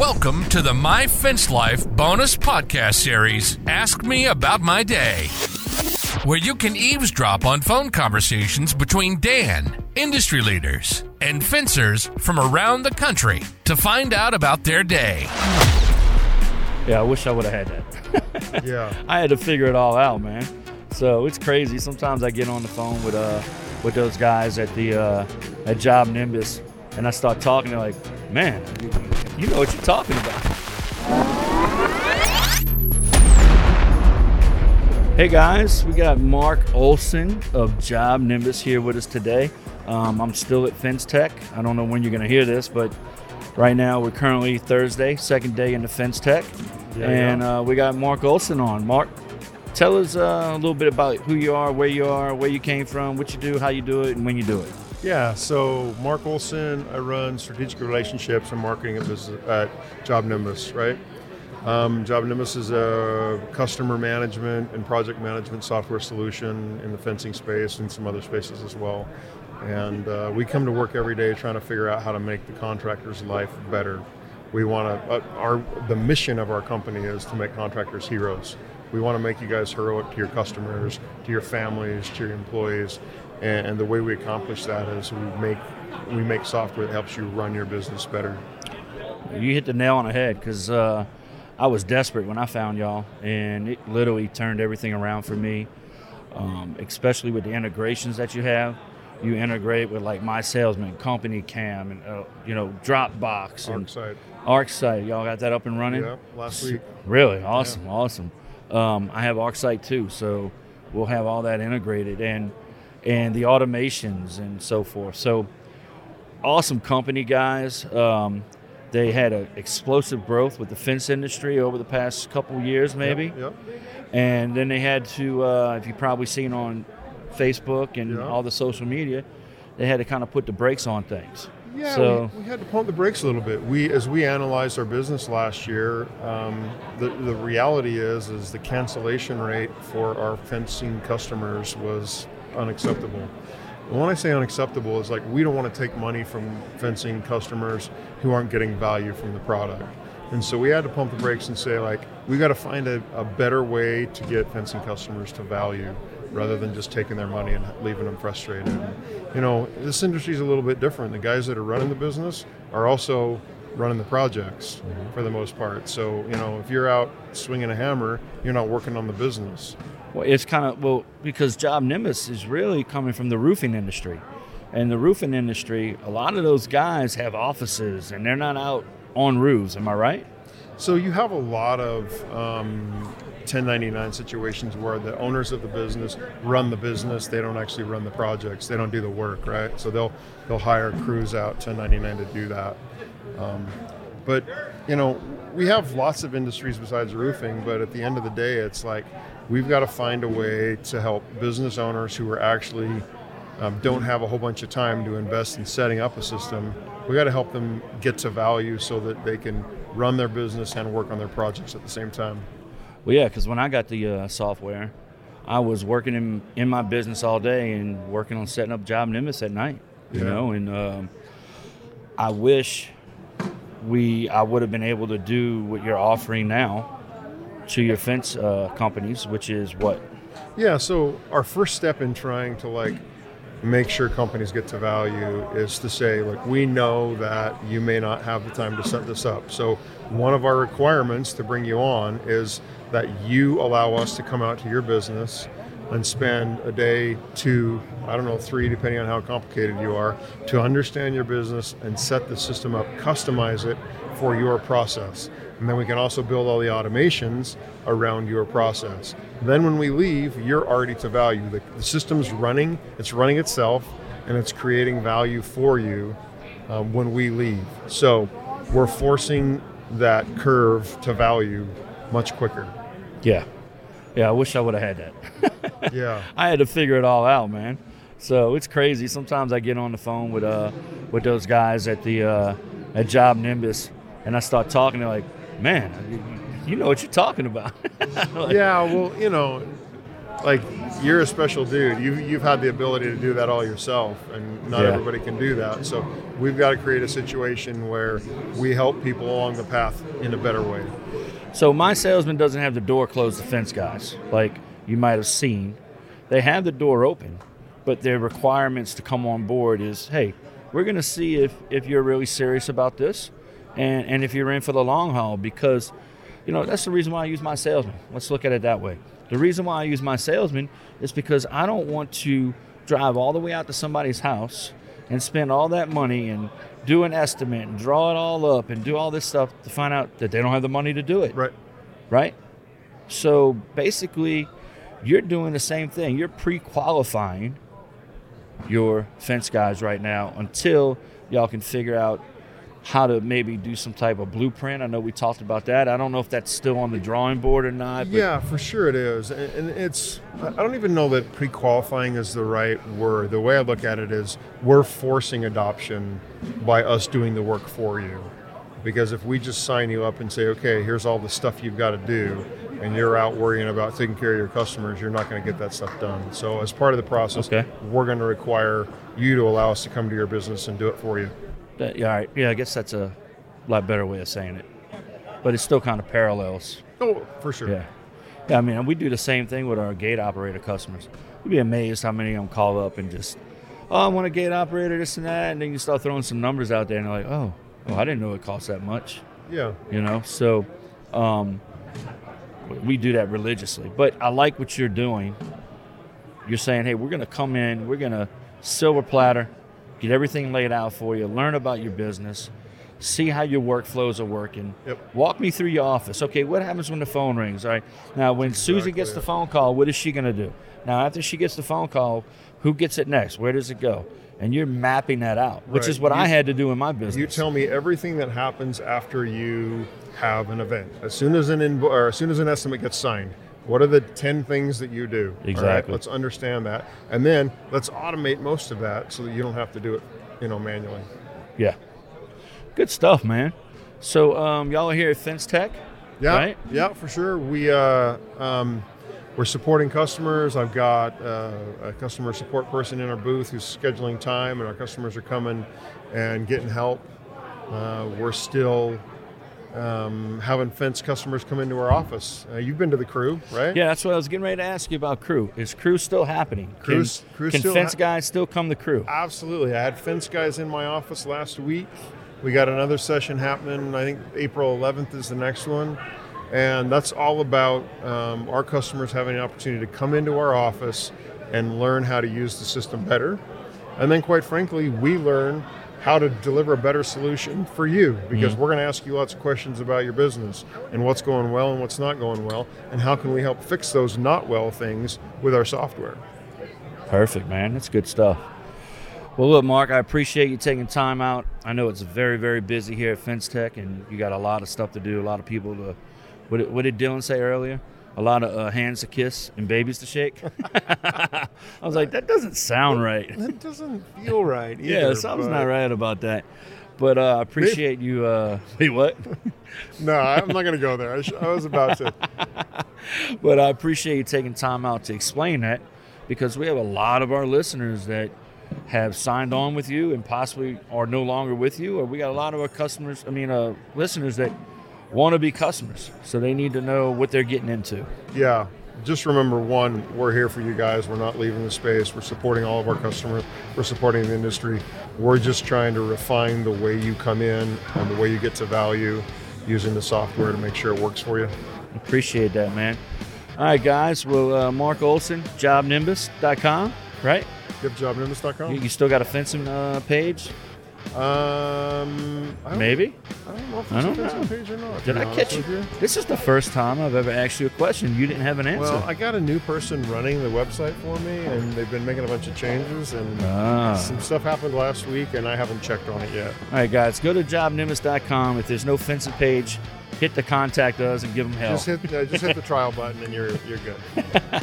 Welcome to the My Fence Life bonus podcast series, Ask Me About My Day, where you can eavesdrop on phone conversations between Dan, industry leaders, and fencers from around the country to find out about their day. Yeah, I wish I would have had that. Yeah. I had to figure it all out, man. So it's crazy. Sometimes I get on the phone with uh with those guys at the uh, at Job Nimbus, and I start talking. They're like, "Man, you, know what you're talking about." Hey guys, we got Mark Olson of Job Nimbus here with us today. Um, I'm still at Fence Tech. I don't know when you're going to hear this, but right now we're currently Thursday, second day in the Fence Tech, Yeah, and yeah. Uh, we got Mark Olson on. Mark, tell us uh, a little bit about who you are, where you are, where you came from, what you do, how you do it, and when you do it. Yeah, so Mark Olson, I run strategic relationships and marketing at, Job Nimbus, right? Um, Job Nimbus is a customer management and project management software solution in the fencing space and some other spaces as well. And uh, we come to work every day trying to figure out how to make the contractor's life better. We want to, uh, our the mission of our company is to make contractors heroes. We want to make you guys heroic to your customers, to your families, to your employees, and, and the way we accomplish that is we make we make software that helps you run your business better. You hit the nail on the head because uh, I was desperate when I found y'all, and it literally turned everything around for me. Um, especially with the integrations that you have, you integrate with like my salesman, Company Cam, and uh, you know Dropbox and ArcSite. ArcSite. Y'all got that up and running? Yeah, last week. Really awesome, awesome. Um, I have Oxite too, so we'll have all that integrated and and the automations and so forth. So awesome company, guys. Um, they had an explosive growth with the fence industry over the past couple years, maybe. Yep. And then they had to, uh, if you've probably seen on Facebook and Yeah. all the social media, they had to kind of put the brakes on things. Yeah, So we, we had to pump the brakes a little bit. We, as we analyzed our business last year, um, the the reality is is the cancellation rate for our fencing customers was unacceptable. And when I say unacceptable, it's like we don't want to take money from fencing customers who aren't getting value from the product. And so we had to pump the brakes and say like we got to find a, a better way to get fencing customers to value rather than just taking their money and leaving them frustrated. And, you know, this industry is a little bit different. The guys that are running the business are also running the projects for the most part. So, you know, if you're out swinging a hammer, you're not working on the business. Well, it's kind of well because Job Nimbus is really coming from the roofing industry, and the roofing industry, a lot of those guys have offices and they're not out on roofs. Am I right? So you have a lot of um, 1099 situations where the owners of the business run the business. They don't actually run the projects. They don't do the work, right? So they'll they'll hire crews out 1099 to do that. Um, but you know, we have lots of industries besides roofing. But at the end of the day, it's like we've got to find a way to help business owners who are actually um, don't have a whole bunch of time to invest in setting up a system. We got to help them get to value so that they can run their business and work on their projects at the same time. Well, yeah, because when I got the uh, software, I was working in in my business all day and working on setting up Job Nimbus at night. You Yeah. know, and um, I wish we I would have been able to do what you're offering now to your fence uh, companies, which is what Yeah, so our first step in trying to like make sure companies get to value is to say, like, we know that you may not have the time to set this up. So one of our requirements to bring you on is that you allow us to come out to your business and spend a day, two, I don't know, three, depending on how complicated you are, to understand your business and set the system up, customize it for your process. And then we can also build all the automations around your process. Then when we leave, you're already to value. The, the system's running, it's running itself, and it's creating value for you um, when we leave. So we're forcing that curve to value much quicker. yeah, yeah. I wish I would have had that. Yeah. I had to figure it all out, man. So it's crazy. Sometimes I get on the phone with uh with those guys at the uh, at Job Nimbus, and I start talking. They're like, "Man, you- know what you're talking about." Like, yeah, well, you know, like you're a special dude. You you've had the ability to do that all yourself, and not Yeah. everybody can do that. So we've got to create a situation where we help people along the path in a better way. So my salesman doesn't have the door closed to fence guys, like you might have seen. They have the door open, but their requirements to come on board is, hey, we're going to see if, if you're really serious about this, and and if you're in for the long haul because, you know, that's the reason why I use my salesman. Let's look at it that way. The reason why I use my salesman is because I don't want to drive all the way out to somebody's house and spend all that money and do an estimate and draw it all up and do all this stuff to find out that they don't have the money to do it Right. right? So basically, you're doing the same thing. You're pre-qualifying your fence guys right now until y'all can figure out how to maybe do some type of blueprint. I know we talked about that. I don't know if that's still on the drawing board or not. But Yeah, for sure it is, and, it's. I don't even know that pre-qualifying is the right word. The way I look at it is, we're forcing adoption by us doing the work for you, because if we just sign you up and say, okay, here's all the stuff you've got to do, and you're out worrying about taking care of your customers, you're not going to get that stuff done. So as part of the process, Okay. we're going to require you to allow us to come to your business and do it for you. That- yeah, all right. Yeah, I guess that's a lot better way of saying it. But it still kind of parallels. Oh, for sure. Yeah. Yeah, I mean, we do the same thing with our gate operator customers. You'd be amazed how many of them call up and just, oh, I want a gate operator, this and that. And then you start throwing some numbers out there and they're like, oh, oh I didn't know it cost that much. Yeah. You know? So um, we do that religiously. But I like what you're doing. You're saying, hey, we're going to come in, we're going to silver platter, get everything laid out for you, learn about your business, see how your workflows are working. Yep. Walk me through your office. Okay, what happens when the phone rings? All right. Now, when Susan gets the phone call, what is she going to do? Now, after she gets the phone call, who gets it next? Where does it go? And you're mapping that out, which Right. is what You- I had to do in my business. You tell me everything that happens after you have an event. As soon as an invo- or as soon as an estimate gets signed, what are the ten things that you do? All right, Exactly. let's understand that, and then let's automate most of that so that you don't have to do it, you know, manually. Yeah. Good stuff, man. So um, y'all are here at Fence Tech, Yeah, right? yeah, for sure. We uh, um, we're supporting customers. I've got uh, a customer support person in our booth who's scheduling time, and our customers are coming and getting help. Uh, we're still um, having fence customers come into our office. Uh, you've been to the crew, right? Yeah, that's what I was getting ready to ask you about crew. Is crew still happening? Crew's- can crew's can still fence hap- guys still come to crew? Absolutely. I had fence guys in my office last week. We got another session happening. I think April 11th is the next one. And that's all about um, our customers having an opportunity to come into our office and learn how to use the system better. And then, quite frankly, we learn how to deliver a better solution for you because mm. we're going to ask you lots of questions about your business and what's going well and what's not going well, and how can we help fix those not well things with our software. Perfect, man. That's good stuff. Well, look, Mark, I appreciate you taking time out. I know it's very, very busy here at Fence Tech, and you got a lot of stuff to do, a lot of people to. What did, what did Dylan say earlier? A lot of uh, hands to kiss and babies to shake. I was like, that doesn't sound right. That doesn't feel right either. Yeah, something's but- not right about that. But uh, I appreciate you. Uh, wait, what? No, I'm not going to go there. I, sh- I was about to. but I appreciate you taking time out to explain that because we have a lot of our listeners that have signed on with you and possibly are no longer with you, or we got a lot of our customers, I mean, uh, listeners that want to be customers. So they need to know what they're getting into. Yeah, just remember one, we're here for you guys. We're not leaving the space. We're supporting all of our customers. We're supporting the industry. We're just trying to refine the way you come in and the way you get to value using the software to make sure it works for you. Appreciate that, man. All right, guys. Well, uh, Mark Olson, jobnimbus.com, right? GiveJobNimbus.com. You, you still got a fencing uh, page? Um, I Maybe? I don't know if I don't know. page or not. Did I catch you? with This is the first time I've ever asked you a question. You didn't have an answer. Well, I got a new person running the website for me, and they've been making a bunch of changes, and Ah. some stuff happened last week, and I haven't checked on it yet. All right, guys, go to jobnimbus.com. If there's no fencing page, hit the contact us and give them hell. Just hit, uh, just hit the trial button, and you're you're good.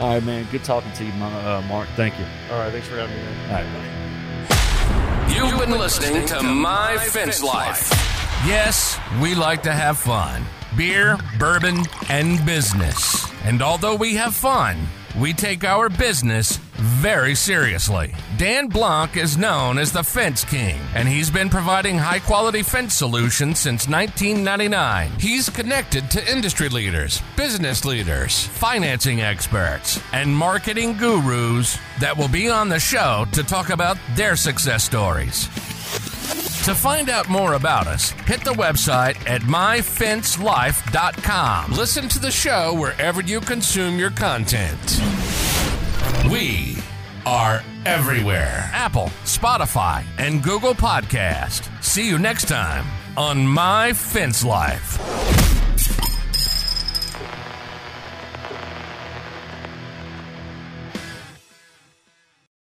All right, man. Good talking to you, uh, Mark. Thank you. All right, thanks for having me. Man. All right, bye. You've been listening to My Fence Life. Yes, we like to have fun beer, bourbon, and business. And although we have fun, we take our business very seriously. Dan Blanc is known as the Fence King, and he's been providing high quality fence solutions since 1999. He's connected to industry leaders, business leaders, financing experts, and marketing gurus that will be on the show to talk about their success stories. To find out more about us, hit the website at myfencelife.com. Listen to the show wherever you consume your content. We are everywhere Apple, Spotify, and Google Podcast. See you next time on My Fence Life.